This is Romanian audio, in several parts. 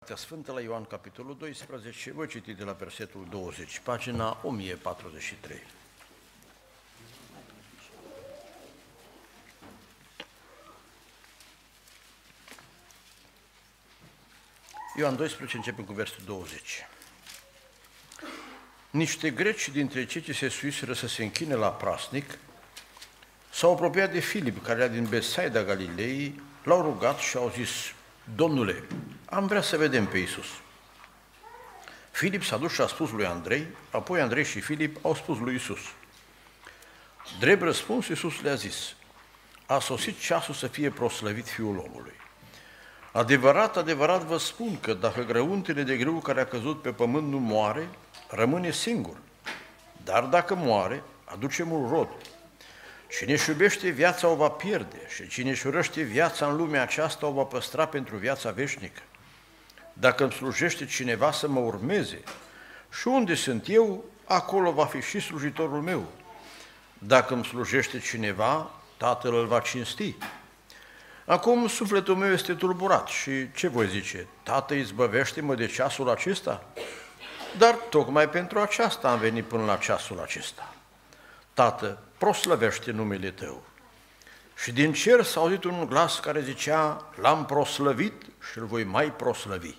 Cartea Sfântă la Ioan, capitolul 12, voi citi de la versetul 20, pagina 1043. Ioan 12, începem cu versetul 20. Niște greci dintre cei ce se suiseră să se închine la prasnic s-au apropiat de Filip, care era din Besaida Galilei, l-au rugat și au zis, Domnule, am vrea să vedem pe Isus. Filip s-a dus și a spus lui Andrei, apoi Andrei și Filip au spus lui Isus. Drept răspuns, Isus le-a zis, a sosit ceasul să fie proslăvit Fiul omului. Adevărat, adevărat vă spun că dacă grăuntele de grâu care a căzut pe pământ nu moare, rămâne singur. Dar dacă moare, aduce mult rod. Cine își iubește viața o va pierde și cine își urăște viața în lumea aceasta o va păstra pentru viața veșnică. Dacă îmi slujește cineva să mă urmeze și unde sunt eu, acolo va fi și slujitorul meu. Dacă îmi slujește cineva, Tatăl îl va cinsti. Acum sufletul meu este tulburat și ce voi zice? Tată, izbăvește-mă de ceasul acesta? Dar tocmai pentru aceasta am venit până la ceasul acesta. Tată, proslăvește numele Tău. Și din cer s-a auzit un glas care zicea, l-am proslăvit și îl voi mai proslăvi.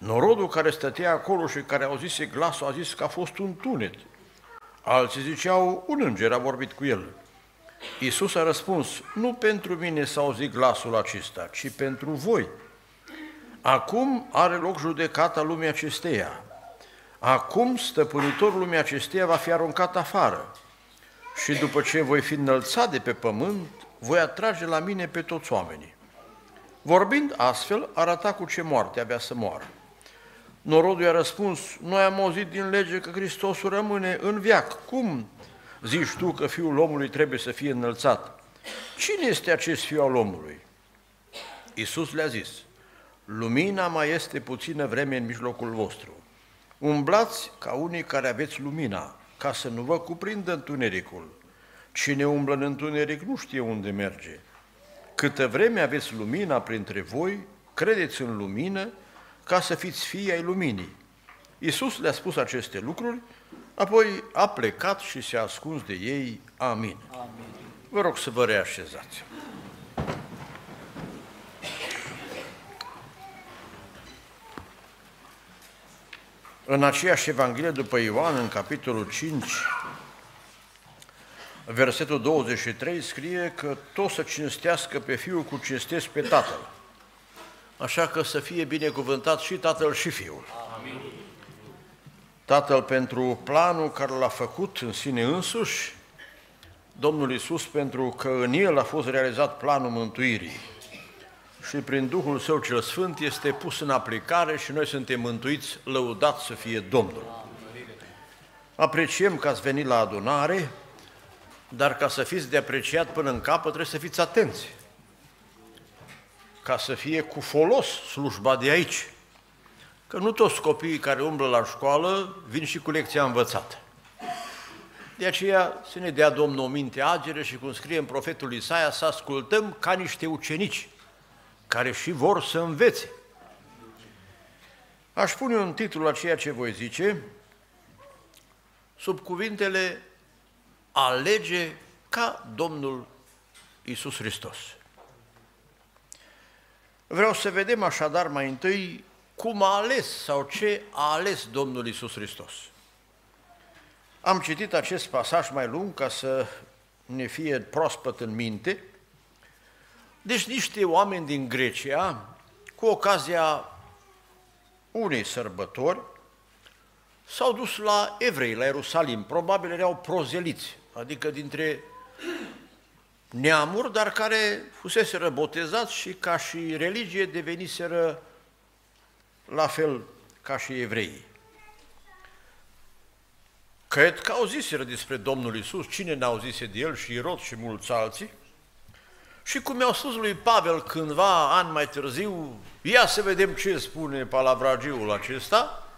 Norodul care stătea acolo și care auzise glasul a zis că a fost un tunet. Alții ziceau, un înger a vorbit cu el. Iisus a răspuns, nu pentru mine s-a auzit glasul acesta, ci pentru voi. Acum are loc judecata lumii acesteia. Acum stăpânitorul lumii acesteia va fi aruncat afară și după ce voi fi înălțat de pe pământ, voi atrage la mine pe toți oamenii. Vorbind astfel, arăta cu ce moarte avea să moară. Norodul i-a răspuns, noi am auzit din lege că Hristosul rămâne în viac. Cum zici tu că Fiul omului trebuie să fie înălțat? Cine este acest Fiul al omului? Iisus le-a zis, lumina mai este puțină vreme în mijlocul vostru. Umblați ca unii care aveți lumina, ca să nu vă cuprindă întunericul. Cine umblă în întuneric nu știe unde merge. Câtă vreme aveți lumina printre voi, credeți în lumină ca să fiți fii ai luminii. Iisus le-a spus aceste lucruri, apoi a plecat și se-a ascuns de ei. Amin. Amin. Vă rog să vă reașezați. În aceeași Evanghelie după Ioan, în capitolul 5, versetul 23, scrie că tot să cinstească pe Fiul cu cinstesc pe Tatăl. Așa că să fie binecuvântat și Tatăl și Fiul. Amin. Tatăl pentru planul care l-a făcut în sine însuși, Domnul Iisus pentru că în El a fost realizat planul mântuirii și prin Duhul Său cel Sfânt este pus în aplicare și noi suntem mântuiți, lăudați să fie Domnul. Apreciem că ați venit la adunare, dar ca să fiți de apreciat până în capăt trebuie să fiți atenți. Ca să fie cu folos slujba de aici. Că nu toți copiii care umblă la școală vin și cu lecția învățată. De aceea să ne dea Domnul o minte agere și cum scrie în profetul Isaia să ascultăm ca niște ucenici care și vor să învețe. Aș pune un titlu la ceea ce voi zice, sub cuvintele alege ca Domnul Isus Hristos. Vreau să vedem așadar mai întâi cum a ales sau ce a ales Domnul Isus Hristos. Am citit acest pasaj mai lung ca să ne fie proaspăt în minte, deci niște oameni din Grecia, cu ocazia unei sărbători, s-au dus la evrei, la Ierusalim. Probabil erau prozeliți, adică dintre neamuri, dar care fusese botezați și ca și religie deveniseră la fel ca și evreii. Cred că au ziseră despre Domnul Isus, cine n-au zise de el și Irod și mulți alții, și cum mi-au spus lui Pavel cândva, ani mai târziu, ia să vedem ce spune palavragiul acesta,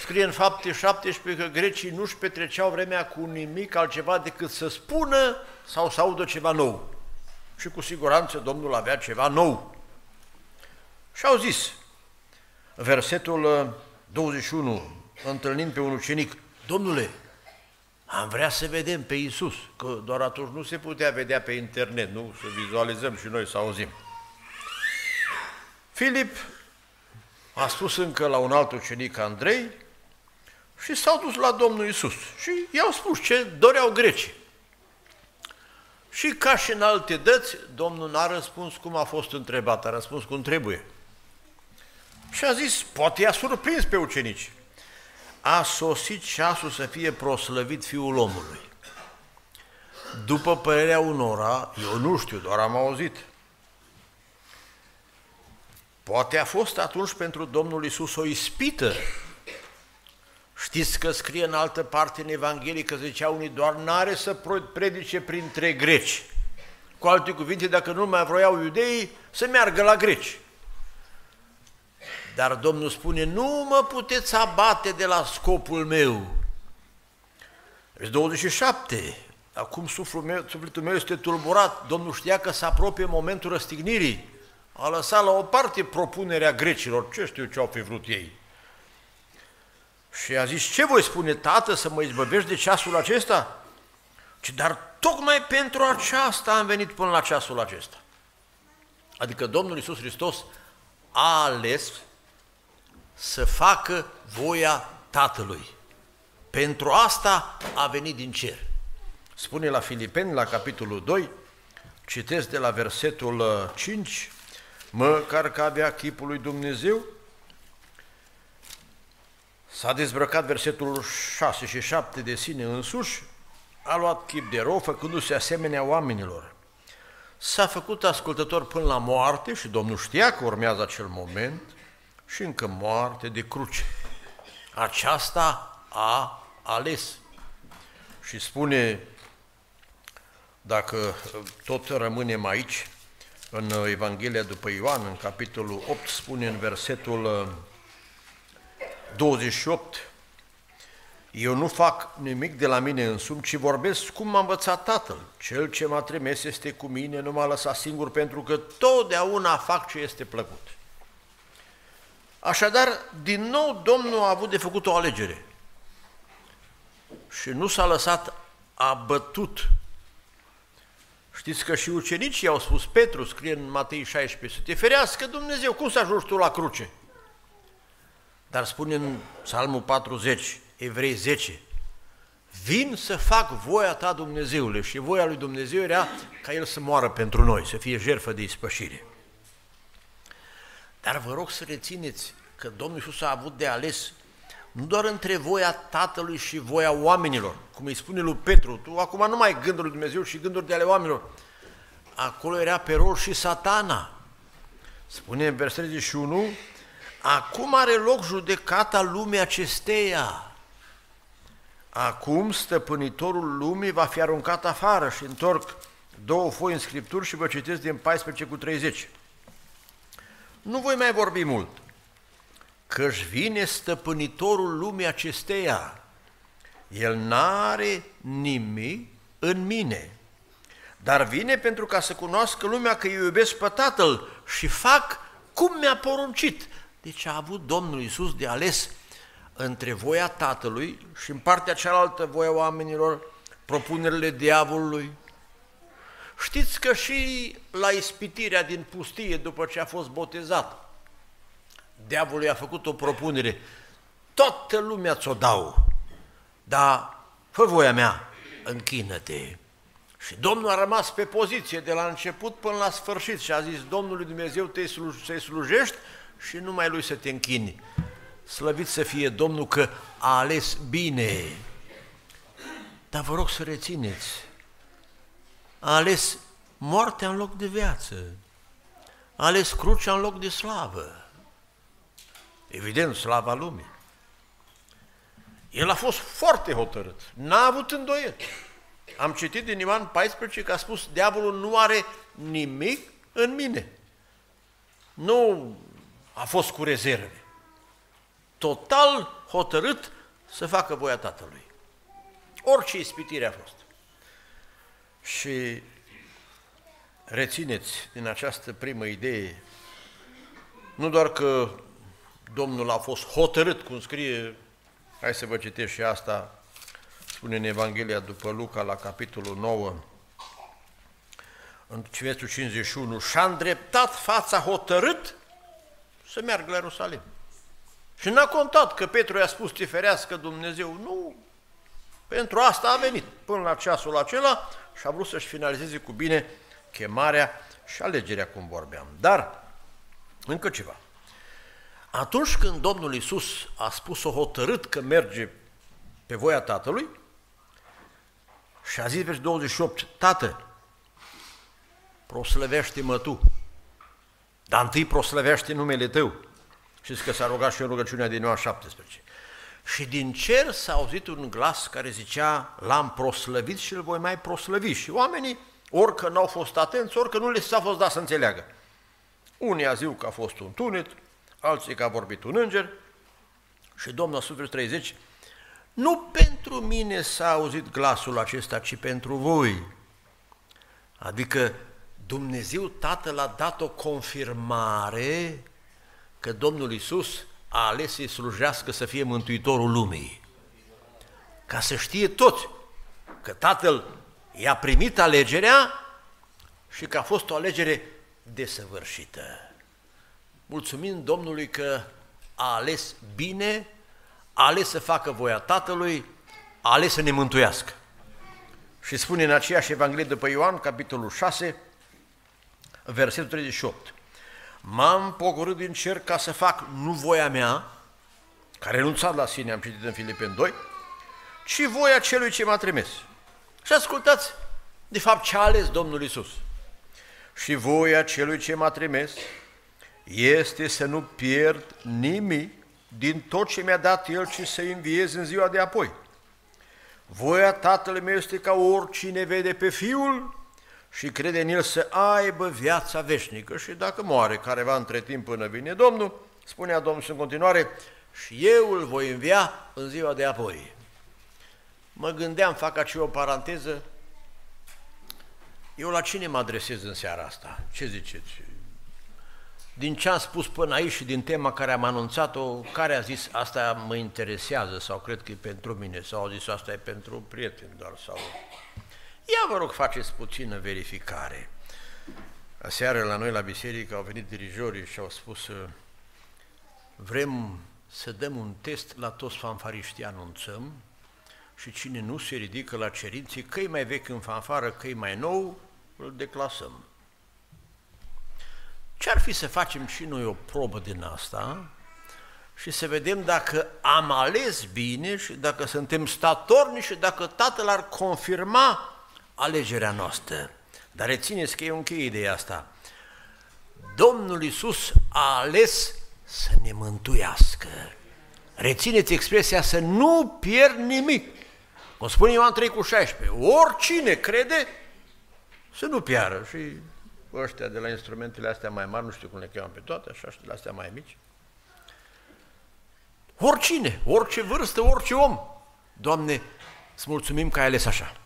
scrie în fapte 17 că grecii nu-și petreceau vremea cu nimic altceva decât să spună sau să audă ceva nou. Și cu siguranță Domnul avea ceva nou. Și au zis, versetul 21, uh, întâlnind pe un ucenic, Domnule, am vrea să vedem pe Iisus, că doar atunci nu se putea vedea pe internet, nu? Să vizualizăm și noi, să auzim. Filip a spus încă la un alt ucenic, Andrei, și s-au dus la Domnul Isus și i-au spus ce doreau grecii. Și ca și în alte dăți, Domnul n-a răspuns cum a fost întrebat, a răspuns cum trebuie. Și a zis, poate i-a surprins pe ucenici. A sosit ceasul să fie proslăvit Fiul omului. După părerea unora, eu nu știu, doar am auzit, Poate a fost atunci pentru Domnul Isus o ispită. Știți că scrie în altă parte în Evanghelie că zicea unii doar n-are să predice printre greci. Cu alte cuvinte, dacă nu mai vroiau iudeii, să meargă la greci. Dar Domnul spune, nu mă puteți abate de la scopul meu. 27. Acum sufletul meu, sufletul meu este tulburat. Domnul știa că se apropie momentul răstignirii a lăsat la o parte propunerea grecilor, ce știu ce au fi vrut ei. Și a zis, ce voi spune, tată, să mă izbăvești de ceasul acesta? Ci, dar tocmai pentru aceasta am venit până la ceasul acesta. Adică Domnul Iisus Hristos a ales să facă voia Tatălui. Pentru asta a venit din cer. Spune la Filipeni, la capitolul 2, citesc de la versetul 5, măcar că avea chipul lui Dumnezeu, s-a dezbrăcat versetul 6 și 7 de sine însuși, a luat chip de rău, făcându-se asemenea oamenilor. S-a făcut ascultător până la moarte și Domnul știa că urmează acel moment și încă moarte de cruce. Aceasta a ales. Și spune, dacă tot rămânem aici, în Evanghelia după Ioan, în capitolul 8, spune în versetul 28, uh, Eu nu fac nimic de la mine însumi, ci vorbesc cum m-a învățat Tatăl. Cel ce m-a trimis este cu mine, nu m-a lăsat singur, pentru că totdeauna fac ce este plăcut. Așadar, din nou, Domnul a avut de făcut o alegere și nu s-a lăsat abătut Știți că și ucenicii au spus, Petru scrie în Matei 16, să te ferească Dumnezeu, cum să ajungi tu la cruce? Dar spune în Psalmul 40, Evrei 10, vin să fac voia ta, Dumnezeule, și voia lui Dumnezeu era ca El să moară pentru noi, să fie jertfă de ispășire. Dar vă rog să rețineți că Domnul Iisus a avut de ales nu doar între voia Tatălui și voia oamenilor, cum îi spune lui Petru, tu acum nu mai ai gânduri lui Dumnezeu și gânduri de ale oamenilor. Acolo era pe rol și satana. Spune în versetul 31, acum are loc judecata lumii acesteia. Acum stăpânitorul lumii va fi aruncat afară și întorc două foi în Scripturi și vă citesc din 14 cu 30. Nu voi mai vorbi mult, că își vine stăpânitorul lumii acesteia. El n-are nimic în mine, dar vine pentru ca să cunoască lumea că eu iubesc pe Tatăl și fac cum mi-a poruncit. Deci a avut Domnul Iisus de ales între voia Tatălui și în partea cealaltă voia oamenilor, propunerile diavolului. Știți că și la ispitirea din pustie, după ce a fost botezat, diavolul i-a făcut o propunere, toată lumea ți-o dau, dar fă voia mea, închină-te. Și Domnul a rămas pe poziție de la început până la sfârșit și a zis, Domnului Dumnezeu te să-i slujești și numai Lui să te închini. Slăvit să fie Domnul că a ales bine. Dar vă rog să rețineți, a ales moartea în loc de viață, a ales crucea în loc de slavă. Evident, slava lumii. El a fost foarte hotărât, n-a avut îndoieli. Am citit din Ioan 14 că a spus, diavolul nu are nimic în mine. Nu a fost cu rezerve. Total hotărât să facă voia Tatălui. Orice ispitire a fost. Și rețineți din această primă idee, nu doar că Domnul a fost hotărât, cum scrie, hai să vă citesc și asta, spune în Evanghelia după Luca la capitolul 9, în versetul 51, și-a îndreptat fața hotărât să meargă la Ierusalim. Și n-a contat că Petru i-a spus, te ferească Dumnezeu. Nu, pentru asta a venit până la ceasul acela și a vrut să-și finalizeze cu bine chemarea și alegerea, cum vorbeam. Dar, încă ceva. Atunci când Domnul Isus a spus-o hotărât că merge pe voia Tatălui și a zis versul 28, Tată, proslăvește-mă Tu, dar întâi proslăvește numele Tău. Știți că s-a rugat și în rugăciunea din Ioan 17. Și din cer s-a auzit un glas care zicea, l-am proslăvit și îl voi mai proslăvi. Și oamenii, orică n-au fost atenți, orică nu le s-a fost dat să înțeleagă. Unii a zis că a fost un tunet, alții că a vorbit un înger și Domnul Sfântul 30, nu pentru mine s-a auzit glasul acesta, ci pentru voi. Adică Dumnezeu Tatăl a dat o confirmare că Domnul Isus a ales să-i slujească să fie Mântuitorul lumii. Ca să știe toți că Tatăl i-a primit alegerea și că a fost o alegere desăvârșită. Mulțumim Domnului că a ales bine, a ales să facă voia Tatălui, a ales să ne mântuiască. Și spune în aceeași Evanghelie după Ioan, capitolul 6, versetul 38. M-am pogorât din cer ca să fac nu voia mea, care renunțat la sine, am citit în Filipeni 2, ci voia celui ce m-a trimis. Și ascultați, de fapt, ce a ales Domnul Isus. Și voia celui ce m-a trimis este să nu pierd nimic din tot ce mi-a dat El, ci să înviez în ziua de apoi. Voia Tatălui meu este ca oricine vede pe Fiul și crede în El să aibă viața veșnică și dacă moare careva între timp până vine Domnul, spunea Domnul în continuare, și eu îl voi învia în ziua de apoi. Mă gândeam, fac aici o paranteză, eu la cine mă adresez în seara asta? Ce ziceți? Din ce am spus până aici și din tema care am anunțat-o, care a zis asta mă interesează sau cred că e pentru mine sau a zis asta e pentru prieteni doar sau Ia vă rog, faceți puțină verificare. Aseară la noi la biserică au venit dirijorii și au spus vrem să dăm un test la toți fanfariștii, anunțăm, și cine nu se ridică la cerinții, că mai vechi în fanfară, că mai nou, îl declasăm. Ce-ar fi să facem și noi o probă din asta și să vedem dacă am ales bine și dacă suntem statorni și dacă Tatăl ar confirma alegerea noastră. Dar rețineți că e un cheie ideea asta. Domnul Isus a ales să ne mântuiască. Rețineți expresia să nu pierd nimic. Cum spune Ioan 3 cu 16, oricine crede să nu piară. Și ăștia de la instrumentele astea mai mari, nu știu cum le cheamă pe toate, așa și de la astea mai mici. Oricine, orice vârstă, orice om. Doamne, îți mulțumim că ai ales așa.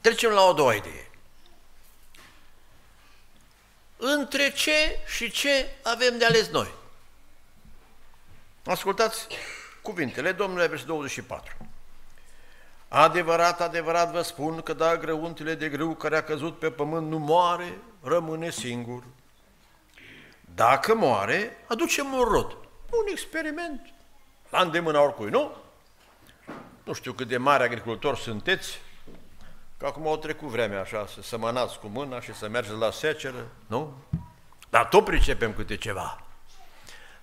Trecem la o doua idee. Între ce și ce avem de ales noi? Ascultați cuvintele Domnului versetul 24. Adevărat, adevărat vă spun că da grăuntele de grâu care a căzut pe pământ nu moare, rămâne singur. Dacă moare, aducem un rod. Un experiment la îndemâna oricui, nu? Nu știu cât de mari agricultori sunteți, Că acum au trecut vremea așa, să sămănați cu mâna și să mergeți la seceră, nu? Dar tot pricepem câte ceva.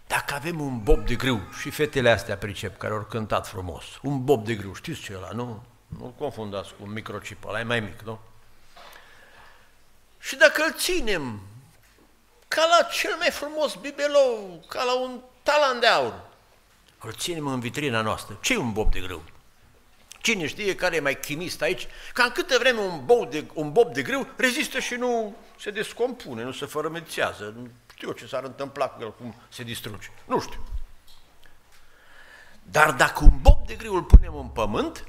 Dacă avem un bob de grâu, și fetele astea pricep, care au cântat frumos, un bob de grâu, știți ce ăla, nu? Nu-l confundați cu un microchip, ăla e mai mic, nu? Și dacă îl ținem ca la cel mai frumos bibelou, ca la un talan de aur, îl ținem în vitrina noastră, ce e un bob de grâu? Cine știe care e mai chimist aici, ca în câtă vreme un, bob de, un bob de grâu rezistă și nu se descompune, nu se fărămețează. Nu știu ce s-ar întâmpla cu el, cum se distruge. Nu știu. Dar dacă un bob de grâu îl punem în pământ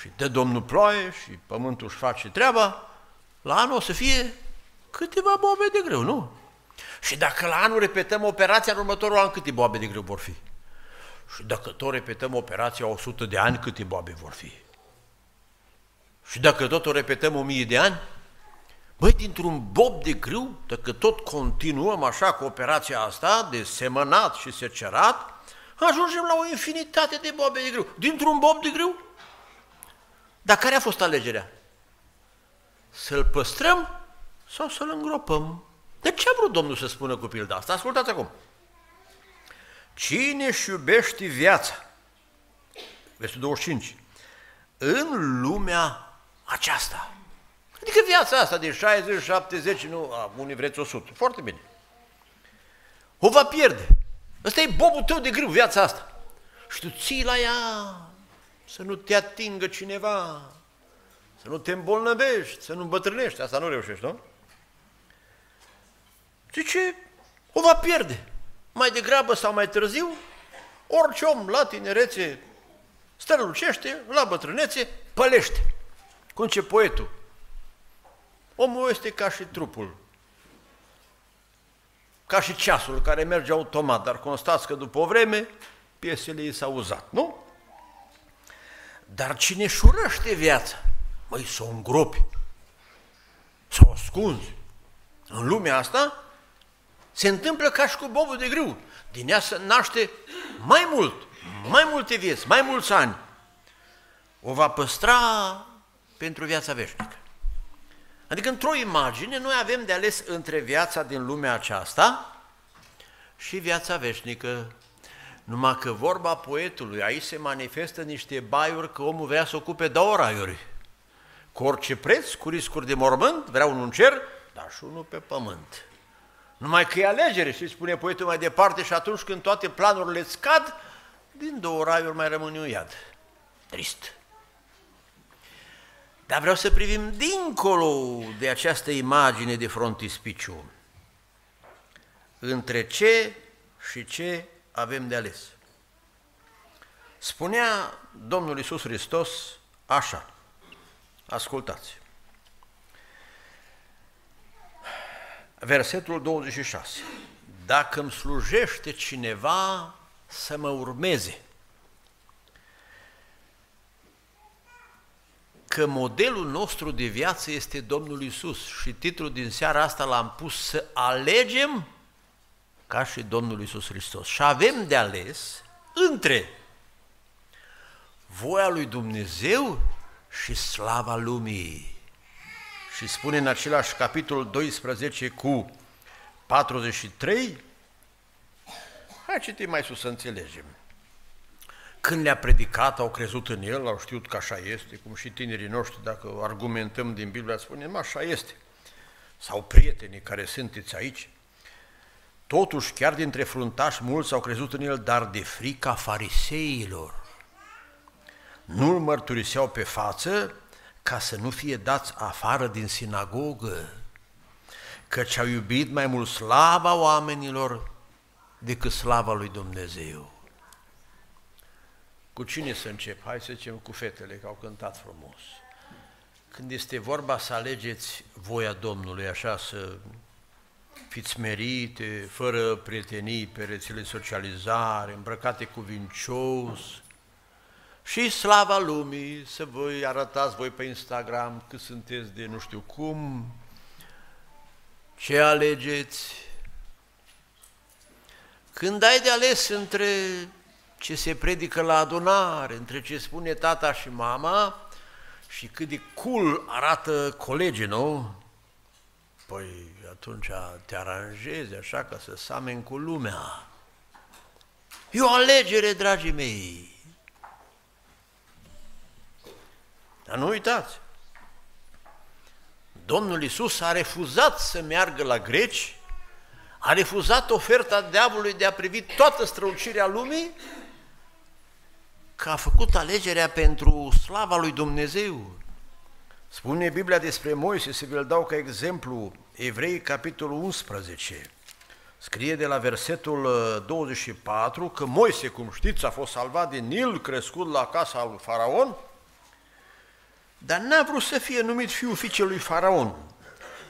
și dă Domnul ploaie și pământul își face treaba, la anul o să fie câteva bobe de grâu, nu? Și dacă la anul repetăm operația, în următorul an câte boabe de grâu vor fi? Și dacă tot repetăm operația 100 de ani, câte boabe vor fi? Și dacă tot o repetăm 1000 de ani, Băi, dintr-un bob de grâu, dacă tot continuăm așa cu operația asta de semănat și secerat, ajungem la o infinitate de bobe de grâu. Dintr-un bob de grâu? Dar care a fost alegerea? Să-l păstrăm sau să-l îngropăm? De ce a vrut Domnul să spună cu pilda asta? Ascultați acum. Cine își iubește viața? Versul 25. În lumea aceasta. Adică viața asta de 60, 70, nu, a, unii vreți 100. Foarte bine. O va pierde. Ăsta e bobul tău de grâu, viața asta. Și tu ții la ea să nu te atingă cineva, să nu te îmbolnăvești, să nu îmbătrânești. Asta nu reușești, nu? ce? o va pierde. Mai degrabă sau mai târziu, orice om la tinerețe strălucește, la bătrânețe, pălește. Cum ce poetul. Omul este ca și trupul, ca și ceasul care merge automat, dar constați că după o vreme piesele i s-au uzat, nu? Dar cine șurăște viața, măi, să o îngropi, să o ascunzi. În lumea asta se întâmplă ca și cu bobul de grâu. Din ea se naște mai mult, mai multe vieți, mai mulți ani. O va păstra pentru viața veșnică. Adică într-o imagine noi avem de ales între viața din lumea aceasta și viața veșnică. Numai că vorba poetului, aici se manifestă niște baiuri că omul vrea să ocupe două raiuri. Cu orice preț, cu riscuri de mormânt, vrea unul în cer, dar și unul pe pământ. Numai că e alegere, și spune poetul mai departe, și atunci când toate planurile scad, din două raiuri mai rămâne un iad. Trist. Dar vreau să privim dincolo de această imagine de frontispiciu. Între ce și ce avem de ales. Spunea Domnul Iisus Hristos așa, ascultați. Versetul 26. Dacă îmi slujește cineva să mă urmeze, că modelul nostru de viață este Domnul Isus și titlul din seara asta l-am pus să alegem ca și Domnul Isus Hristos. Și avem de ales între voia lui Dumnezeu și slava lumii. Și spune în același capitol 12 cu 43, hai citim mai sus să înțelegem. Când le-a predicat, au crezut în el, au știut că așa este, cum și tinerii noștri, dacă argumentăm din Biblia, spunem, așa este. Sau prietenii care sunteți aici. Totuși, chiar dintre fruntași, mulți au crezut în el, dar de frica fariseilor. Nu-l mărturiseau pe față ca să nu fie dați afară din sinagogă, căci au iubit mai mult slava oamenilor decât slava lui Dumnezeu. Cu cine să încep? Hai să zicem cu fetele, că au cântat frumos. Când este vorba să alegeți voia Domnului, așa să fiți merite, fără prietenii pe rețele socializare, îmbrăcate cuvincios, și slava lumii, să voi arătați voi pe Instagram că sunteți de nu știu cum, ce alegeți. Când ai de ales între ce se predică la adunare, între ce spune tata și mama și cât de cool arată colegii, nu? Păi atunci te aranjezi așa ca să sameni cu lumea. E o alegere, dragii mei. Dar nu uitați, Domnul Isus a refuzat să meargă la greci, a refuzat oferta diavolului de a privi toată strălucirea lumii că a făcut alegerea pentru slava lui Dumnezeu. Spune Biblia despre Moise, să vi-l dau ca exemplu, Evrei, capitolul 11. Scrie de la versetul 24 uh, că Moise, cum știți, a fost salvat din Nil, crescut la casa lui Faraon, dar n-a vrut să fie numit fiul fiicelui Faraon,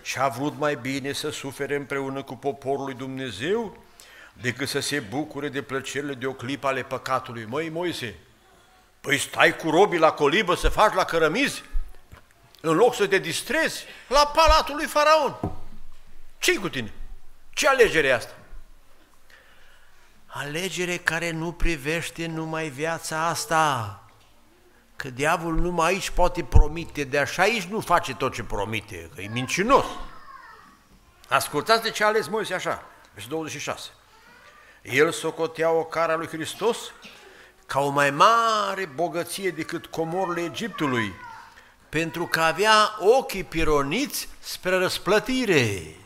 și a vrut mai bine să sufere împreună cu poporul lui Dumnezeu decât să se bucure de plăcerile de o clipă ale păcatului. Măi, Moise, păi stai cu robii la colibă să faci la cărămizi, în loc să te distrezi la palatul lui Faraon. ce cu tine? Ce alegere e asta? Alegere care nu privește numai viața asta, că diavolul numai aici poate promite, de așa aici nu face tot ce promite, că e mincinos. Ascultați de ce a ales Moise așa, versetul 26. El socotea o cara lui Hristos ca o mai mare bogăție decât comorile Egiptului, pentru că avea ochii pironiți spre răsplătire.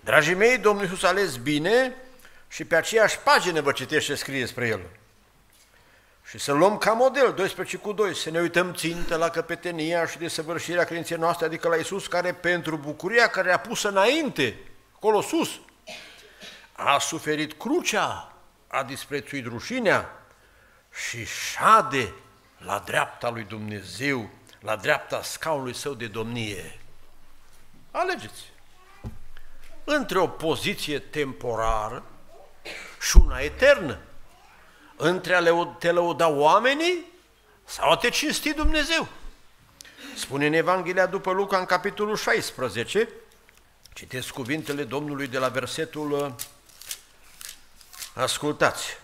Dragii mei, Domnul Iisus a ales bine și pe aceeași pagină vă citește scrie spre El. Și să luăm ca model 12 cu 2, să ne uităm țintă la căpetenia și de săvârșirea credinței noastre, adică la Iisus, care pentru bucuria care a pus înainte, acolo sus, a suferit crucea, a disprețuit rușinea și șade la dreapta lui Dumnezeu, la dreapta scaunului său de domnie. Alegeți! Între o poziție temporară și una eternă între a te lăuda oamenii sau a te cinsti Dumnezeu. Spune în Evanghelia după Luca, în capitolul 16, citesc cuvintele Domnului de la versetul, uh, ascultați,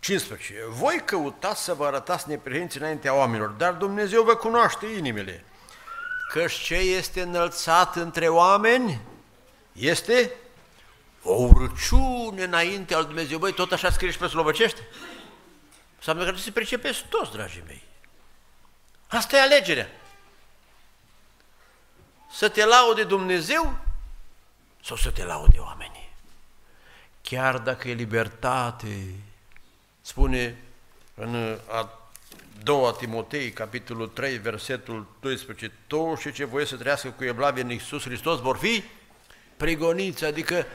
15. Voi căutați să vă arătați neprihenți înaintea oamenilor, dar Dumnezeu vă cunoaște inimile. Căci ce este înălțat între oameni este o urăciune înainte al Dumnezeu. Băi, tot așa scrie și pe slobăcește? Înseamnă că trebuie să pricepeți toți, dragii mei. Asta e alegerea. Să te laude Dumnezeu sau să te laude oamenii. Chiar dacă e libertate, spune în a doua Timotei, capitolul 3, versetul 12, toți ce voie să trăiască cu evlavie în Iisus Hristos vor fi prigoniți, adică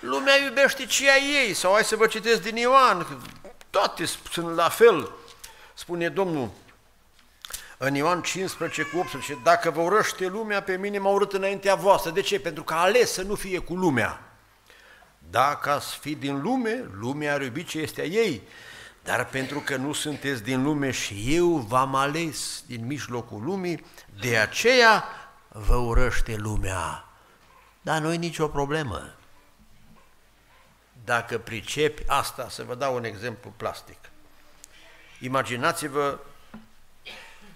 lumea iubește ce ai ei, sau hai să vă citesc din Ioan, toate sunt la fel, spune Domnul în Ioan 15 cu 18, dacă vă urăște lumea, pe mine m-a urât înaintea voastră. De ce? Pentru că a ales să nu fie cu lumea. Dacă ați fi din lume, lumea ar iubi ce este a ei. Dar pentru că nu sunteți din lume și eu v-am ales din mijlocul lumii, de aceea vă urăște lumea. Dar nu nicio problemă dacă pricepi asta, să vă dau un exemplu plastic. Imaginați-vă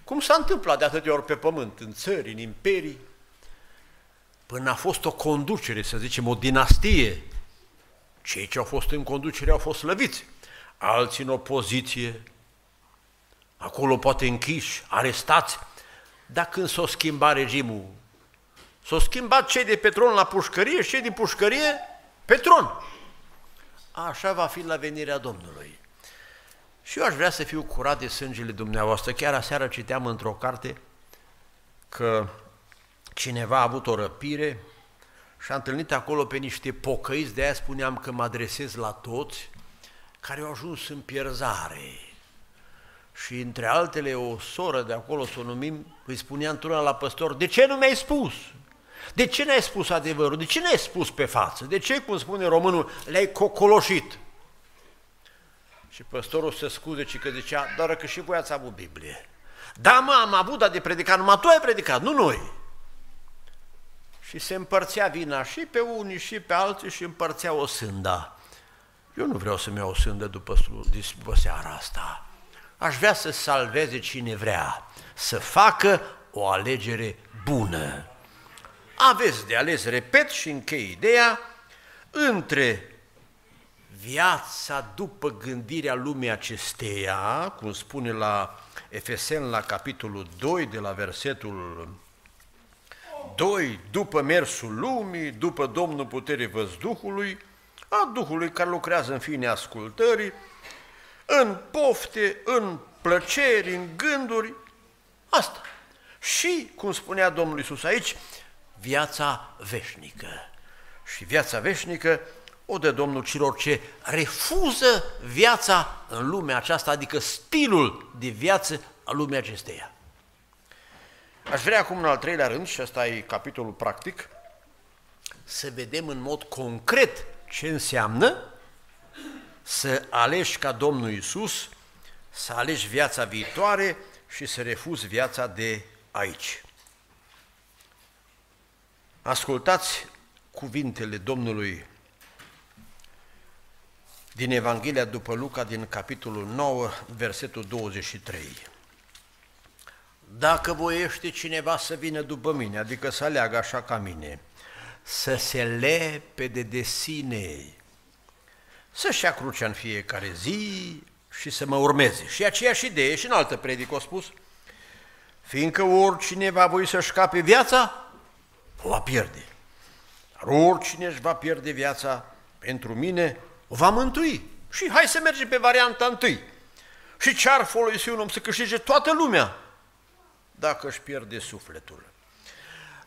cum s-a întâmplat de atâtea ori pe pământ, în țări, în imperii, până a fost o conducere, să zicem, o dinastie. Cei ce au fost în conducere au fost slăviți, alții în opoziție, acolo poate închiși, arestați, dar când s-a schimbat regimul, s-au schimbat cei de pe tron la pușcărie și cei din pușcărie pe tron așa va fi la venirea Domnului. Și eu aș vrea să fiu curat de sângele dumneavoastră. Chiar aseară citeam într-o carte că cineva a avut o răpire și a întâlnit acolo pe niște pocăiți, de aia spuneam că mă adresez la toți, care au ajuns în pierzare. Și între altele o soră de acolo, să o numim, îi spunea într-una la păstor, de ce nu mi-ai spus? De ce n-ai spus adevărul? De ce n-ai spus pe față? De ce, cum spune românul, le-ai cocoloșit? Și păstorul se scuze și că zicea, doar că și voi ați avut Biblie. Da, mă, am avut, dar de predicat, numai tu ai predicat, nu noi. Și se împărțea vina și pe unii și pe alții și împărțea o sânda. Eu nu vreau să-mi iau o sândă după, după seara asta. Aș vrea să salveze cine vrea, să facă o alegere bună aveți de ales, repet și închei ideea, între viața după gândirea lumii acesteia, cum spune la Efesen la capitolul 2 de la versetul 2, după mersul lumii, după Domnul puterii văzduhului, a Duhului care lucrează în fine ascultării, în pofte, în plăceri, în gânduri, asta. Și, cum spunea Domnul Iisus aici, viața veșnică. Și viața veșnică o dă Domnul celor ce refuză viața în lumea aceasta, adică stilul de viață a lumii acesteia. Aș vrea acum în al treilea rând, și ăsta e capitolul practic, să vedem în mod concret ce înseamnă să alegi ca Domnul Isus, să alegi viața viitoare și să refuzi viața de aici. Ascultați cuvintele Domnului din Evanghelia după Luca, din capitolul 9, versetul 23. Dacă voiește cineva să vină după mine, adică să aleagă așa ca mine, să se lepede de sine, să-și ia crucea în fiecare zi și să mă urmeze. Și aceeași idee și în altă predică a spus, fiindcă oricine va voi să-și scape viața, o va pierde. Dar oricine își va pierde viața pentru mine, o va mântui. Și hai să mergem pe varianta întâi. Și ce-ar folosi un om să câștige toată lumea dacă își pierde sufletul?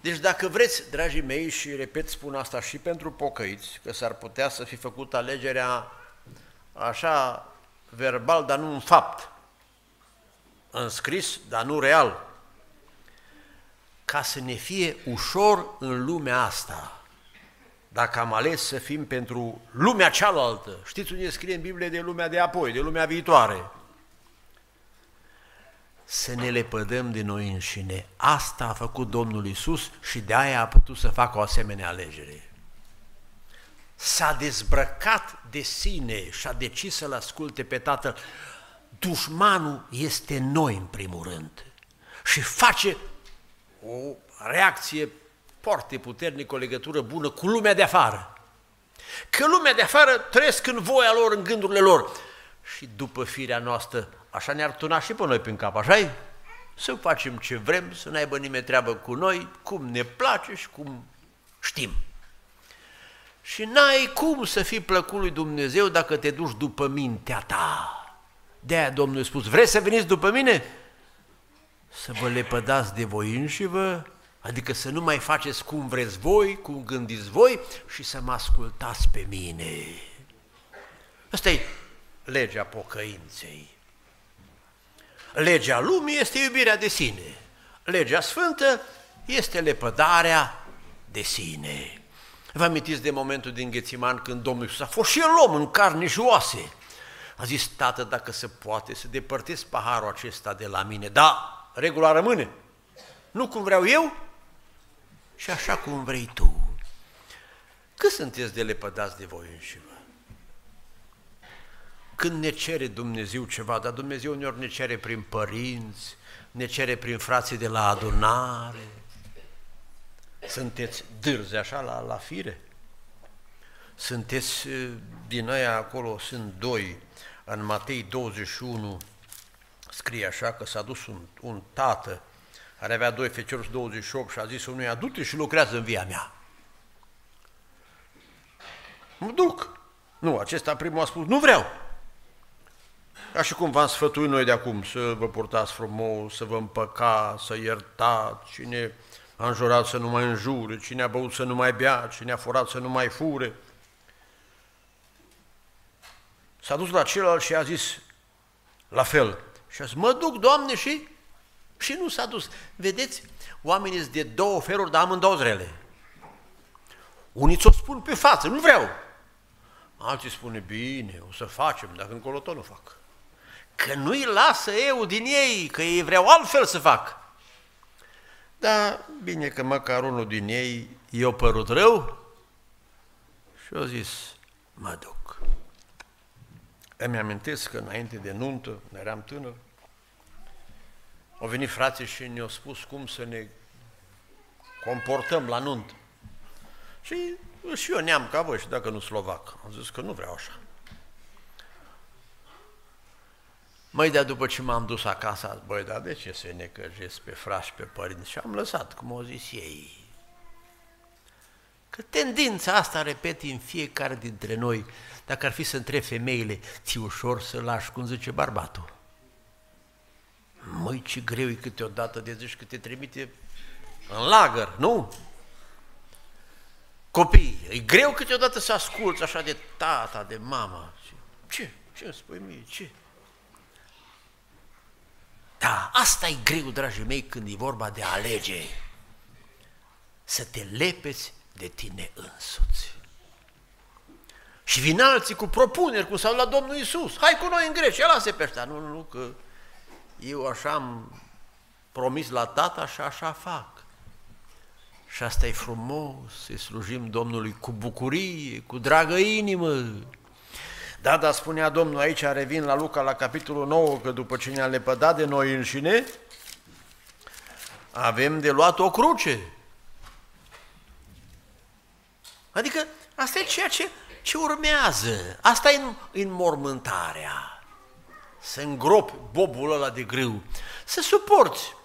Deci dacă vreți, dragii mei, și repet, spun asta și pentru pocăiți, că s-ar putea să fi făcut alegerea așa verbal, dar nu în fapt, în scris, dar nu real, ca să ne fie ușor în lumea asta, dacă am ales să fim pentru lumea cealaltă, știți unde scrie în Biblie de lumea de apoi, de lumea viitoare, să ne lepădăm de noi înșine. Asta a făcut Domnul Isus și de aia a putut să facă o asemenea alegere. S-a dezbrăcat de sine și a decis să-L asculte pe Tatăl. Dușmanul este noi în primul rând și face o reacție foarte puternică, o legătură bună cu lumea de afară. Că lumea de afară trăiesc în voia lor, în gândurile lor. Și după firea noastră, așa ne-ar tuna și pe noi prin cap, așa -i? Să facem ce vrem, să nu aibă nimeni treabă cu noi, cum ne place și cum știm. Și n-ai cum să fii plăcut lui Dumnezeu dacă te duci după mintea ta. De-aia Domnul a spus, vreți să veniți după mine? Să vă lepădați de voi înși vă Adică să nu mai faceți cum vreți voi, cum gândiți voi și să mă ascultați pe mine. Asta e legea pocăinței. Legea lumii este iubirea de sine. Legea sfântă este lepădarea de sine. Vă amintiți de momentul din Ghețiman când Domnul Iisus a fost și el om în carne și oase. A zis, tată, dacă se poate să depărtez paharul acesta de la mine. Da, regula rămâne. Nu cum vreau eu, și așa cum vrei tu. Cât sunteți de lepădați de voi înși vă? Când ne cere Dumnezeu ceva, dar Dumnezeu uneori ne cere prin părinți, ne cere prin frații de la adunare, sunteți dârzi așa la, la fire? Sunteți din aia acolo, sunt doi, în Matei 21 scrie așa că s-a dus un, un tată care avea doi feciorți 28 și a zis unuia, du-te și lucrează în via mea. Mă duc. Nu, acesta primul a spus, nu vreau. Ca și cum v-am sfătuit noi de acum, să vă purtați frumos, să vă împăca, să iertați, cine a înjurat să nu mai înjure, cine a băut să nu mai bea, cine a furat să nu mai fure. S-a dus la celălalt și a zis la fel. Și a zis, mă duc, Doamne, și și nu s-a dus. Vedeți, oamenii sunt de două feluri, dar amândouă rele. Unii ți-o spun pe față, nu vreau. Alții spune, bine, o să facem, dacă încolo tot nu fac. Că nu-i lasă eu din ei, că ei vreau altfel să fac. Da, bine că măcar unul din ei i-a părut rău și a zis, mă duc. Îmi amintesc că înainte de nuntă, eram tânăr, au venit frații și ne-au spus cum să ne comportăm la nuntă. Și, și eu neam ca voi și dacă nu slovac. Am zis că nu vreau așa. Măi, dar după ce m-am dus acasă, am băi, dar de ce să ne căjesc pe frați și pe părinți? Și am lăsat, cum au zis ei. Că tendința asta, repet, în fiecare dintre noi, dacă ar fi să întreb femeile, ți ușor să lași, cum zice bărbatul. Măi, ce greu e câteodată de zici că te trimite în lagăr, nu? Copii, e greu câteodată să asculți așa de tata, de mama. Ce? Ce îmi spui mie? Ce? Da, asta e greu, dragii mei, când e vorba de a alege. Să te lepeți de tine însuți. Și vin alții cu propuneri, cum s-au la Domnul Isus. Hai cu noi în Grecia, lasă pe ăștia. Nu, nu, nu, că eu așa am promis la tata și așa fac. Și asta e frumos, să slujim Domnului cu bucurie, cu dragă inimă. Da, dar spunea Domnul aici, revin la Luca la capitolul 9, că după ce ne-a lepădat de noi înșine, avem de luat o cruce. Adică asta e ceea ce, ce urmează. Asta e înmormântarea. Să îngropi bobul ăla de grâu. Să suporți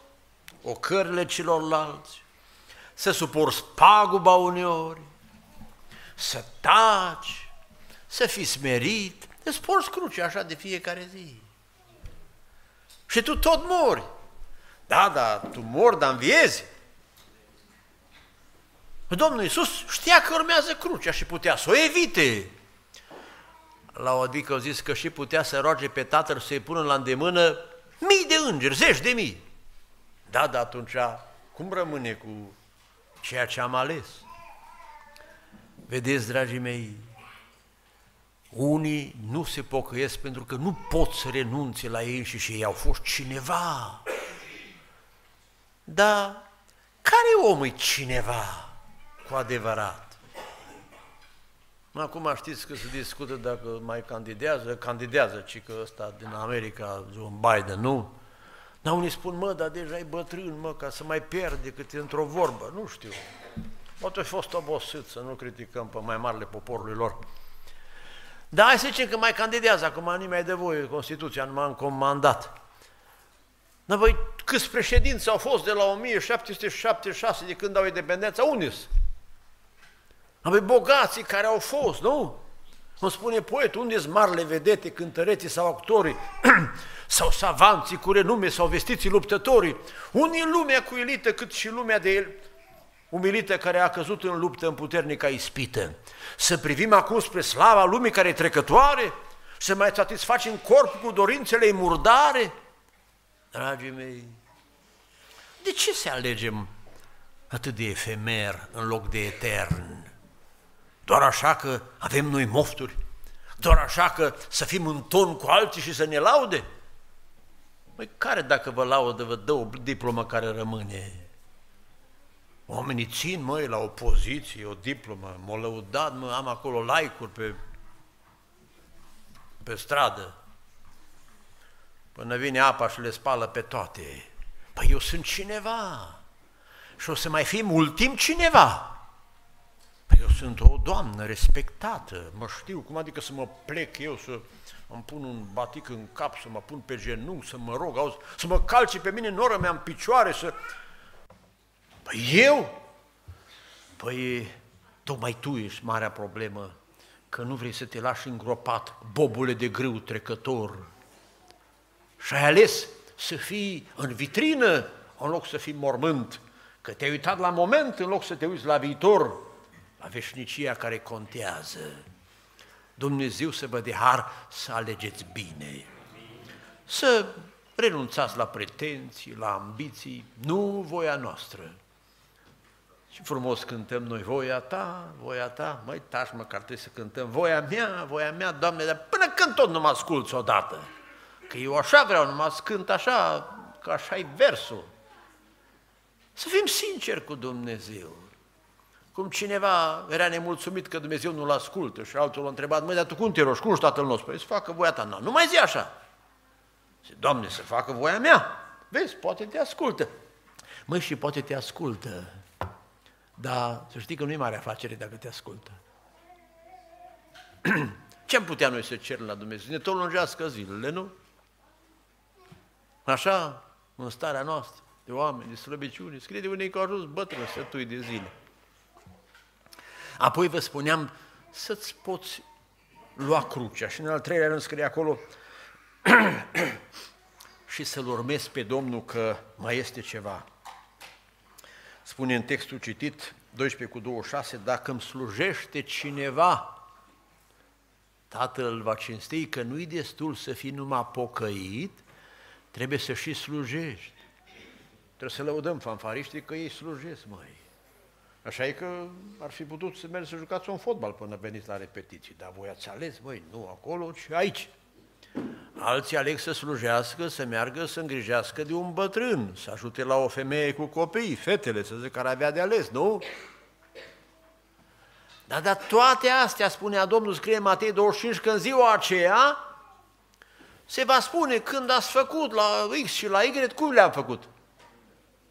ocările celorlalți, să suporți paguba uneori, să taci, să fii smerit, îți porți cruce așa de fiecare zi. Și tu tot mori. Da, da, tu mori, dar înviezi. Domnul Iisus știa că urmează crucea și putea să o evite. La o adică au zis că și putea să roage pe Tatăl să-i pună la îndemână mii de îngeri, zeci de mii. Da, dar atunci cum rămâne cu ceea ce am ales? Vedeți, dragii mei, unii nu se pocăiesc pentru că nu pot să renunțe la ei și și ei au fost cineva. Dar care om e cineva cu adevărat? Acum știți că se discută dacă mai candidează, candidează, ci că ăsta din America, John Biden, nu? Dar unii spun, mă, dar deja e bătrân, mă, ca să mai pierde cât într-o vorbă, nu știu. Poate a fost obosit să nu criticăm pe mai marile poporului lor. Dar hai să zicem că mai candidează, acum nimeni de voie, Constituția nu m-a comandat. Dar voi, câți președinți au fost de la 1776 de când au independența? Unde Apoi bogații care au fost, nu? Cum spune poetul, unde sunt marile vedete, cântăreții sau actorii, sau savanții cu renume, sau vestiții luptătorii? Unde e lumea cu elită, cât și lumea de el, umilită care a căzut în luptă în puternica ispită. Să privim acum spre slava lumii care e trecătoare? Să mai satisfacem corpul cu dorințele murdare? Dragii mei, de ce să alegem atât de efemer în loc de etern? Doar așa că avem noi mofturi? Doar așa că să fim în ton cu alții și să ne laude? Păi care dacă vă laudă, vă dă o diplomă care rămâne? Oamenii țin, măi, la o poziție, o diplomă, m-au lăudat, mă, am acolo like-uri pe, pe stradă. Până vine apa și le spală pe toate. Păi eu sunt cineva și o să mai fim ultim cineva. Păi eu sunt o doamnă respectată, mă știu, cum adică să mă plec eu, să îmi pun un batic în cap, să mă pun pe genunchi, să mă rog, auzi, să mă calce pe mine noră mea în picioare, să... Păi eu? Păi tocmai tu ești marea problemă, că nu vrei să te lași îngropat, bobule de grâu trecător. Și ai ales să fii în vitrină în loc să fii mormânt, că te-ai uitat la moment în loc să te uiți la viitor, la veșnicia care contează. Dumnezeu să vă de har să alegeți bine, să renunțați la pretenții, la ambiții, nu voia noastră. Și frumos cântăm noi, voia ta, voia ta, măi, tași măcar trebuie să cântăm, voia mea, voia mea, Doamne, dar până când tot nu mă asculți odată, că eu așa vreau, nu mă cânt așa, că așa e versul. Să fim sinceri cu Dumnezeu. Cum cineva era nemulțumit că Dumnezeu nu-l ascultă și altul l-a întrebat, măi, dar tu cum te rogi, cum tatăl nostru? Păi să facă voia ta. Nu, nu mai zi așa. Zice, Doamne, să facă voia mea. Vezi, poate te ascultă. Măi, și poate te ascultă. Dar să știi că nu e mare afacere dacă te ascultă. Ce am putea noi să cerem la Dumnezeu? Ne tot lungească zilele, nu? Așa, în starea noastră, de oameni, de slăbiciune, scrie de unei că au ajuns bătrâni, sătui de zile. Apoi vă spuneam să-ți poți lua crucea și în al treilea rând scrie acolo și să-L urmezi pe Domnul că mai este ceva. Spune în textul citit, 12 cu 26, dacă îmi slujește cineva, Tatăl îl va cinsti că nu-i destul să fii numai pocăit, trebuie să și slujești. Trebuie să lăudăm fanfariștii că ei slujesc, măi. Așa e că ar fi putut să mergeți să jucați un fotbal până veniți la repetiții, dar voi ați ales, băi, nu acolo, ci aici. Alții aleg să slujească, să meargă, să îngrijească de un bătrân, să ajute la o femeie cu copii, fetele, să zic, care avea de ales, nu? Dar, dar toate astea, spunea Domnul, scrie în Matei 25, că în ziua aceea se va spune când ați făcut la X și la Y, cum le-am făcut?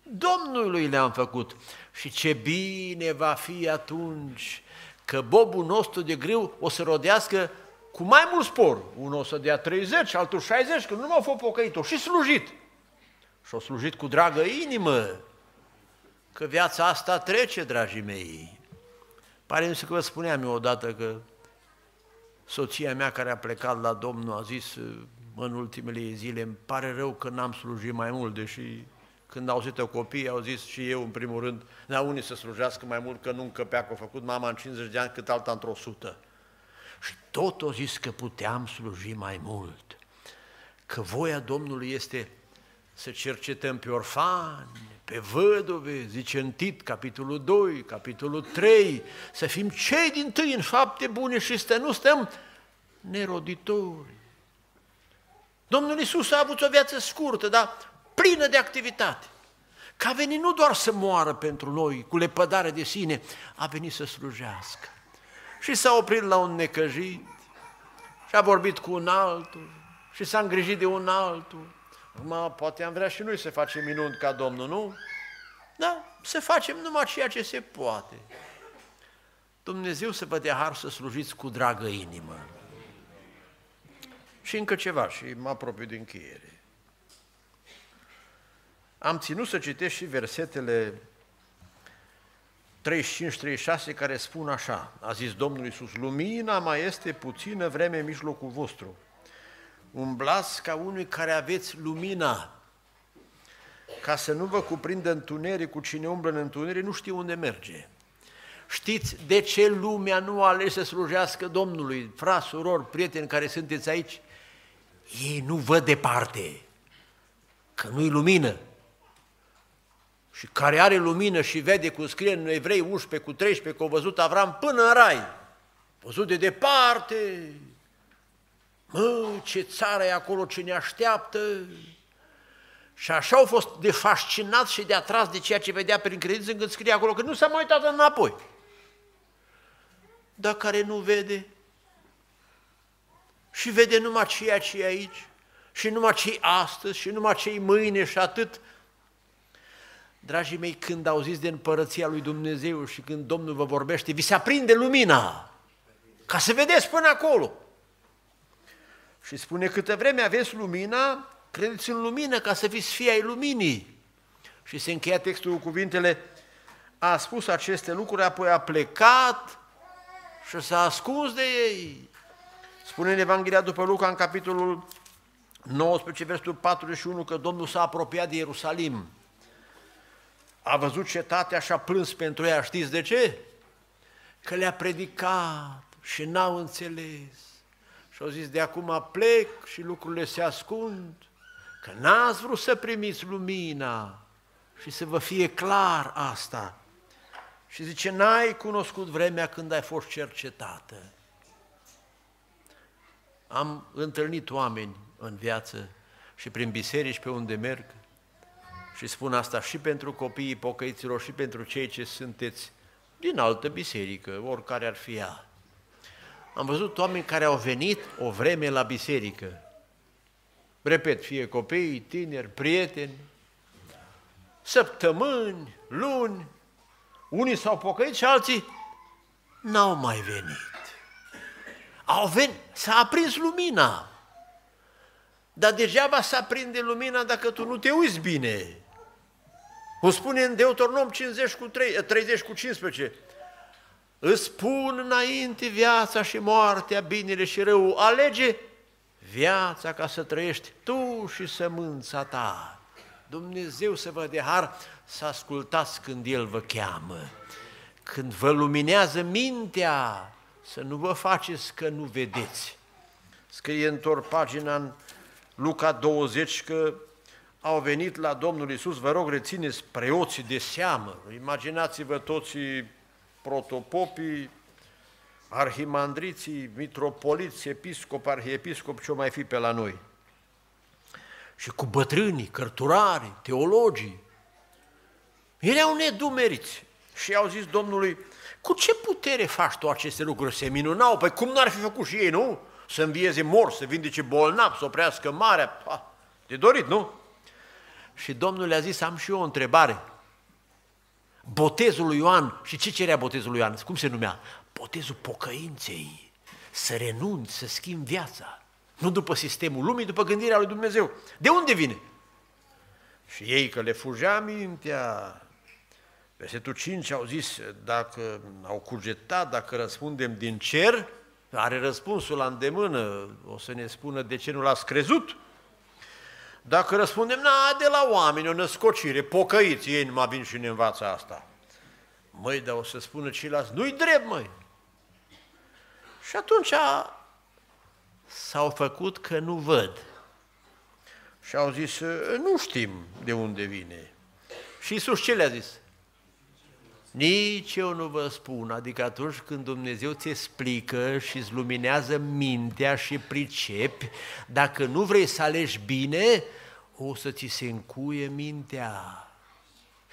Domnului le-am făcut. Și ce bine va fi atunci că bobul nostru de grâu o să rodească cu mai mult spor. Unul o să dea 30, altul 60, că nu m-au fost pocăit, și slujit. Și o slujit cu dragă inimă, că viața asta trece, dragii mei. Pare să că vă spuneam eu odată că soția mea care a plecat la Domnul a zis în ultimele zile, îmi pare rău că n-am slujit mai mult, deși când au auzit-o copiii, au zis și eu în primul rând, n unii să slujească mai mult că nu încăpea că a făcut mama în 50 de ani cât alta într-o sută. Și tot o zis că puteam sluji mai mult, că voia Domnului este să cercetăm pe orfani, pe vădove, zice în Tit, capitolul 2, capitolul 3, să fim cei din tâi în fapte bune și să nu stăm neroditori. Domnul Iisus a avut o viață scurtă, dar plină de activitate. Că a venit nu doar să moară pentru noi, cu lepădare de sine, a venit să slujească. Și s-a oprit la un necăjit și a vorbit cu un altul și s-a îngrijit de un altul. Acum, poate am vrea și noi să facem minuni ca Domnul, nu? Da, să facem numai ceea ce se poate. Dumnezeu să vă dea har să slujiți cu dragă inimă. Și încă ceva, și mă apropiu de încheiere. Am ținut să citesc și versetele 35-36 care spun așa, a zis Domnul Iisus, lumina mai este puțină vreme în mijlocul vostru. Umblați ca unui care aveți lumina, ca să nu vă cuprindă întuneric, cine umblă în întuneric, nu știu unde merge. Știți de ce lumea nu ales să slujească Domnului? Frați, surori, prieteni care sunteți aici, ei nu văd departe, că nu-i lumină. Și care are lumină și vede cum scrie în Evrei 11 cu 13 că a văzut Avram până în rai, văzut de departe, mă, ce țară e acolo, ce ne așteaptă, și așa au fost de fascinat și de atras de ceea ce vedea prin credință încât scrie acolo, că nu s-a mai uitat înapoi. Dar care nu vede și vede numai ceea ce e aici, și numai ce e astăzi, și numai ce e mâine și atât. Dragii mei, când auziți de împărăția lui Dumnezeu și când Domnul vă vorbește, vi se aprinde lumina, ca să vedeți până acolo. Și spune, câtă vreme aveți lumina, credeți în lumină ca să fiți fii ai luminii. Și se încheia textul cu cuvintele, a spus aceste lucruri, apoi a plecat și s-a ascuns de ei. Spune în Evanghelia după Luca, în capitolul 19, versetul 41, că Domnul s-a apropiat de Ierusalim. A văzut cetatea și a plâns pentru ea. Știți de ce? Că le-a predicat și n-au înțeles. Și au zis, de acum plec și lucrurile se ascund, că n-ați vrut să primiți lumina și să vă fie clar asta. Și zice, n-ai cunoscut vremea când ai fost cercetată. Am întâlnit oameni în viață și prin biserici pe unde merg și spun asta și pentru copiii pocăiților și pentru cei ce sunteți din altă biserică, oricare ar fi ea. Am văzut oameni care au venit o vreme la biserică. Repet, fie copii, tineri, prieteni, săptămâni, luni, unii s-au pocăit și alții n-au mai venit. Au venit, s-a aprins lumina. Dar degeaba s-a prinde lumina dacă tu nu te uiți bine. O spune în Deuteronom 50 cu 3, 30 cu 15. Îți pun înainte viața și moartea, binele și rău. Alege viața ca să trăiești tu și sămânța ta. Dumnezeu să vă dea har să ascultați când El vă cheamă. Când vă luminează mintea, să nu vă faceți că nu vedeți. Scrie întor pagina în Luca 20 că au venit la Domnul Isus, vă rog, rețineți preoții de seamă, imaginați-vă toți protopopii, arhimandriții, mitropoliți, episcopi, arhiepiscopi, ce mai fi pe la noi. Și cu bătrânii, cărturarii, teologii. Erau nedumeriți și au zis Domnului, cu ce putere faci tu aceste lucruri? Se minunau? Păi cum n-ar fi făcut și ei, nu? Să învieze mor, să vindece bolnav, să oprească marea. Pa, de dorit, nu? Și Domnul le-a zis, am și eu o întrebare. Botezul lui Ioan, și ce cerea botezul lui Ioan? Cum se numea? Botezul pocăinței. Să renunți, să schimbi viața. Nu după sistemul lumii, după gândirea lui Dumnezeu. De unde vine? Și ei că le fugea mintea. Versetul 5 au zis, dacă au cugetat, dacă răspundem din cer, are răspunsul la îndemână, o să ne spună de ce nu l-ați crezut. Dacă răspundem, na, de la oameni, o născocire, pocăiți, ei nu mai vin și ne învață asta. Măi, dar o să spună ceilalți, nu-i drept, măi. Și atunci s-au făcut că nu văd. Și au zis, nu știm de unde vine. Și Iisus ce le-a zis? Nici eu nu vă spun, adică atunci când Dumnezeu ți explică și îți luminează mintea și pricepi, dacă nu vrei să alegi bine, o să ți se încuie mintea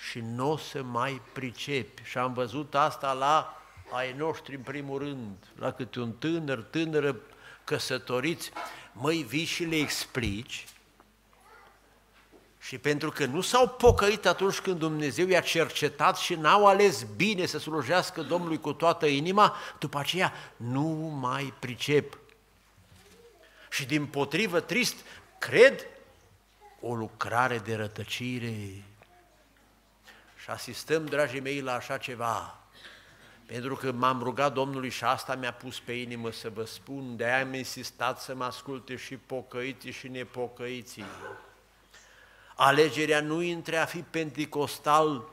și nu o să mai pricepi. Și am văzut asta la ai noștri în primul rând, la câte un tânăr, tânără căsătoriți, măi, vii și le explici și pentru că nu s-au pocăit atunci când Dumnezeu i-a cercetat și n-au ales bine să slujească Domnului cu toată inima, după aceea nu mai pricep. Și din potrivă trist, cred o lucrare de rătăcire. Și asistăm, dragii mei, la așa ceva. Pentru că m-am rugat Domnului și asta mi-a pus pe inimă să vă spun, de-aia am insistat să mă asculte și pocăiții și nepocăiții. Alegerea nu între a fi penticostal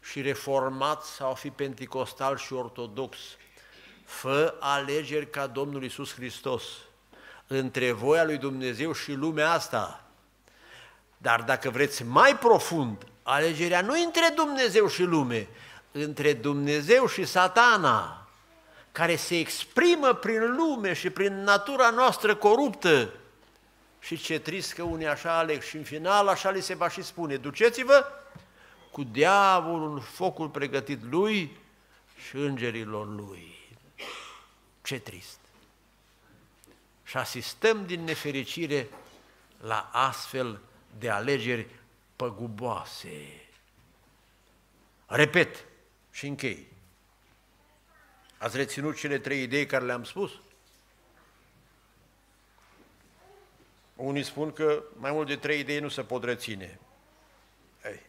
și reformat sau a fi penticostal și ortodox. Fă alegeri ca Domnul Isus Hristos între voia lui Dumnezeu și lumea asta. Dar dacă vreți mai profund, alegerea nu între Dumnezeu și lume, între Dumnezeu și satana, care se exprimă prin lume și prin natura noastră coruptă. Și ce trist că unii așa aleg și în final așa li se va și spune, duceți-vă cu diavolul în focul pregătit lui și îngerilor lui. Ce trist! Și asistăm din nefericire la astfel de alegeri păguboase. Repet și închei. Ați reținut cele trei idei care le-am spus? Unii spun că mai mult de trei idei nu se pot reține. Ei.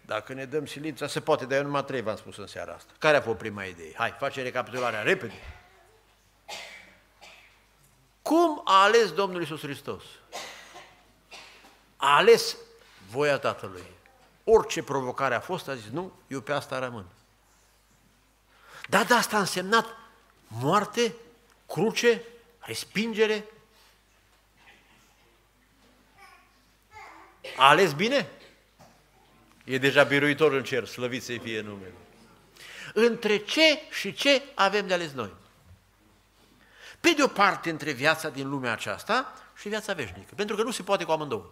Dacă ne dăm silința, se poate, dar eu numai trei v-am spus în seara asta. Care a fost prima idee? Hai, face recapitularea, repede. Cum a ales Domnul Iisus Hristos? A ales voia Tatălui. Orice provocare a fost, a zis, nu, eu pe asta rămân. Dar de asta a însemnat moarte, cruce, respingere. A ales bine? E deja biruitor în cer, slăvit să fie numele. Între ce și ce avem de ales noi? Pe de o parte, între viața din lumea aceasta și viața veșnică. Pentru că nu se poate cu amândouă.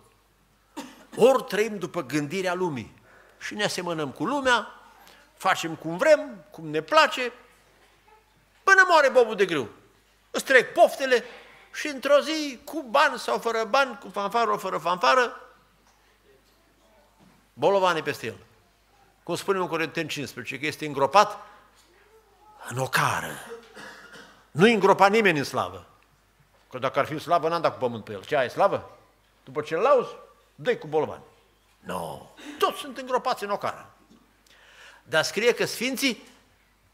Ori trăim după gândirea lumii și ne asemănăm cu lumea, facem cum vrem, cum ne place, până moare bobul de grâu. Îți trec poftele și într-o zi, cu bani sau fără bani, cu fanfară, fără fanfară, bolovane peste el. Cum spune un Corinteni 15, că este îngropat în ocară. Nu îngropa nimeni în slavă. Că dacă ar fi în slavă, n-am dat cu pământ pe el. Ce ai, slavă? După ce îl lauzi, dă cu bolovani. Nu, no. toți sunt îngropați în ocară. Dar scrie că Sfinții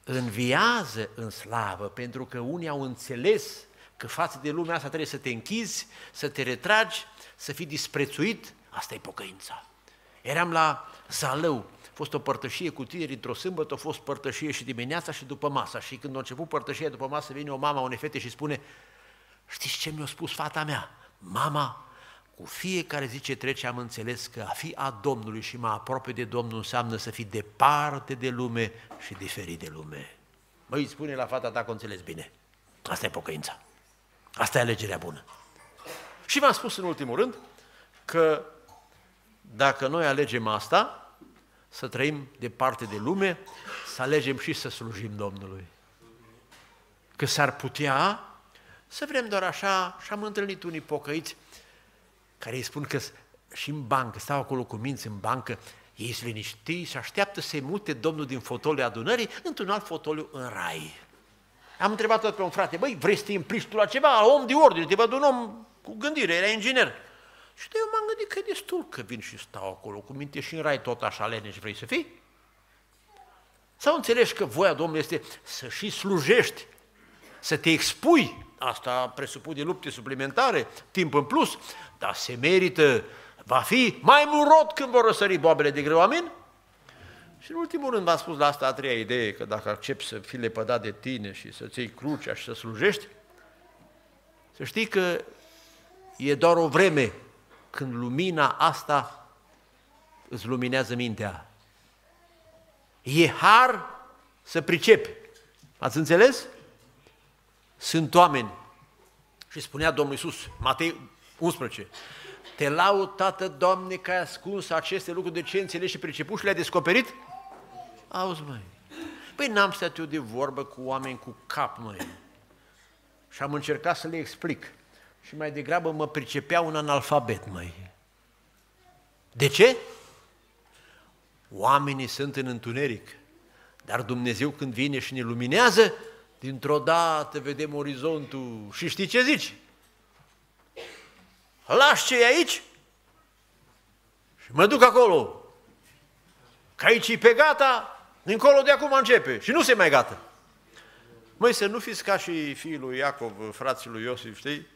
înviază în slavă, pentru că unii au înțeles că față de lumea asta trebuie să te închizi, să te retragi, să fii disprețuit, asta e pocăința. Eram la Zalău, a fost o părtășie cu tineri într-o sâmbătă, a fost părtășie și dimineața și după masa. Și când a început părtășia după masă, vine o mama, unei fete și spune, știți ce mi-a spus fata mea? Mama, cu fiecare zi ce trece am înțeles că a fi a Domnului și mai aproape de Domnul înseamnă să fii departe de lume și diferit de lume. Măi, spune la fata ta că o înțeles bine. Asta e pocăința. Asta e alegerea bună. Și v-am spus în ultimul rând că dacă noi alegem asta, să trăim departe de lume, să alegem și să slujim Domnului. Că s-ar putea să vrem doar așa, și am întâlnit unii pocăiți care îi spun că și în bancă, stau acolo cu minți în bancă, ei sunt liniștiți și așteaptă să-i mute Domnul din fotoliul adunării într-un alt fotoliu în rai. Am întrebat tot pe un frate, băi, vrei să te implici tu la ceva, om de ordine, te văd un om cu gândire, era inginer. Și de eu m-am gândit că e destul că vin și stau acolo cu minte și în rai tot așa leneș vrei să fii? Sau înțelegi că voia Domnului este să și slujești, să te expui, asta presupune lupte suplimentare, timp în plus, dar se merită, va fi mai mult rot când vor răsări boabele de greu, amin? Și în ultimul rând v-am spus la asta a treia idee, că dacă accepti să fii lepădat de tine și să-ți iei crucea și să slujești, să știi că e doar o vreme când lumina asta îți luminează mintea. E har să pricepi. Ați înțeles? Sunt oameni. Și spunea Domnul Iisus, Matei 11, te laud, Tată, Doamne, că ai ascuns aceste lucruri de ce înțelegi și priceput și le-ai descoperit? Auzi, măi, păi n-am stat eu de vorbă cu oameni cu cap, măi. Și am încercat să le explic. Și mai degrabă mă pricepea un analfabet, măi. De ce? Oamenii sunt în întuneric, dar Dumnezeu când vine și ne luminează, dintr-o dată vedem orizontul și știi ce zici? Lași ce e aici și mă duc acolo. Că aici e pe gata, dincolo de acum începe și nu se mai gata. Măi, să nu fiți ca și fiul lui Iacov, frații lui Iosif, știi?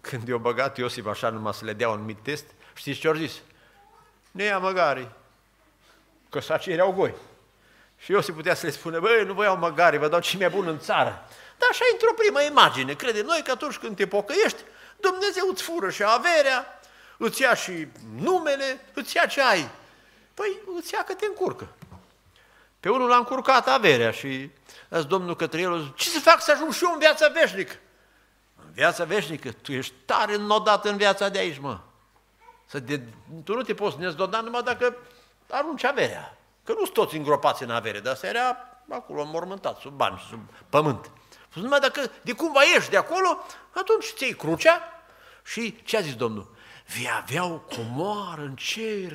Când i-a băgat Iosif așa numai să le dea un mic test, știți ce au zis? Ne ia măgari, că sacii erau goi. Și Iosif putea să le spună, băi, nu vă iau măgari, vă dau ce mai bun în țară. Dar așa într-o primă imagine. Credem noi că atunci când te pocăiești, Dumnezeu îți fură și averea, îți ia și numele, îți ia ce ai. Păi îți ia că te încurcă. Pe unul l-a încurcat averea și azi Domnul către el, ce să fac să ajung și eu în viața veșnică? În viața veșnică, tu ești tare înnodat în viața de aici, mă. Să de, tu nu te poți nezdoda numai dacă arunci averea. Că nu sunt toți îngropați în avere, dar asta era acolo mormântat, sub bani, sub pământ. Numai dacă de cumva ieși de acolo, atunci ți crucea și ce a zis Domnul? Vei avea o comoară în cer.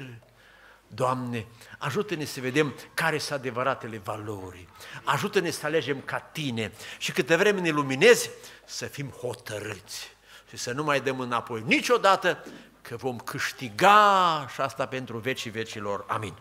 Doamne, ajută-ne să vedem care sunt adevăratele valori. Ajută-ne să alegem ca Tine și câte vreme ne luminezi, să fim hotărâți și să nu mai dăm înapoi niciodată că vom câștiga și asta pentru vecii vecilor. Amin.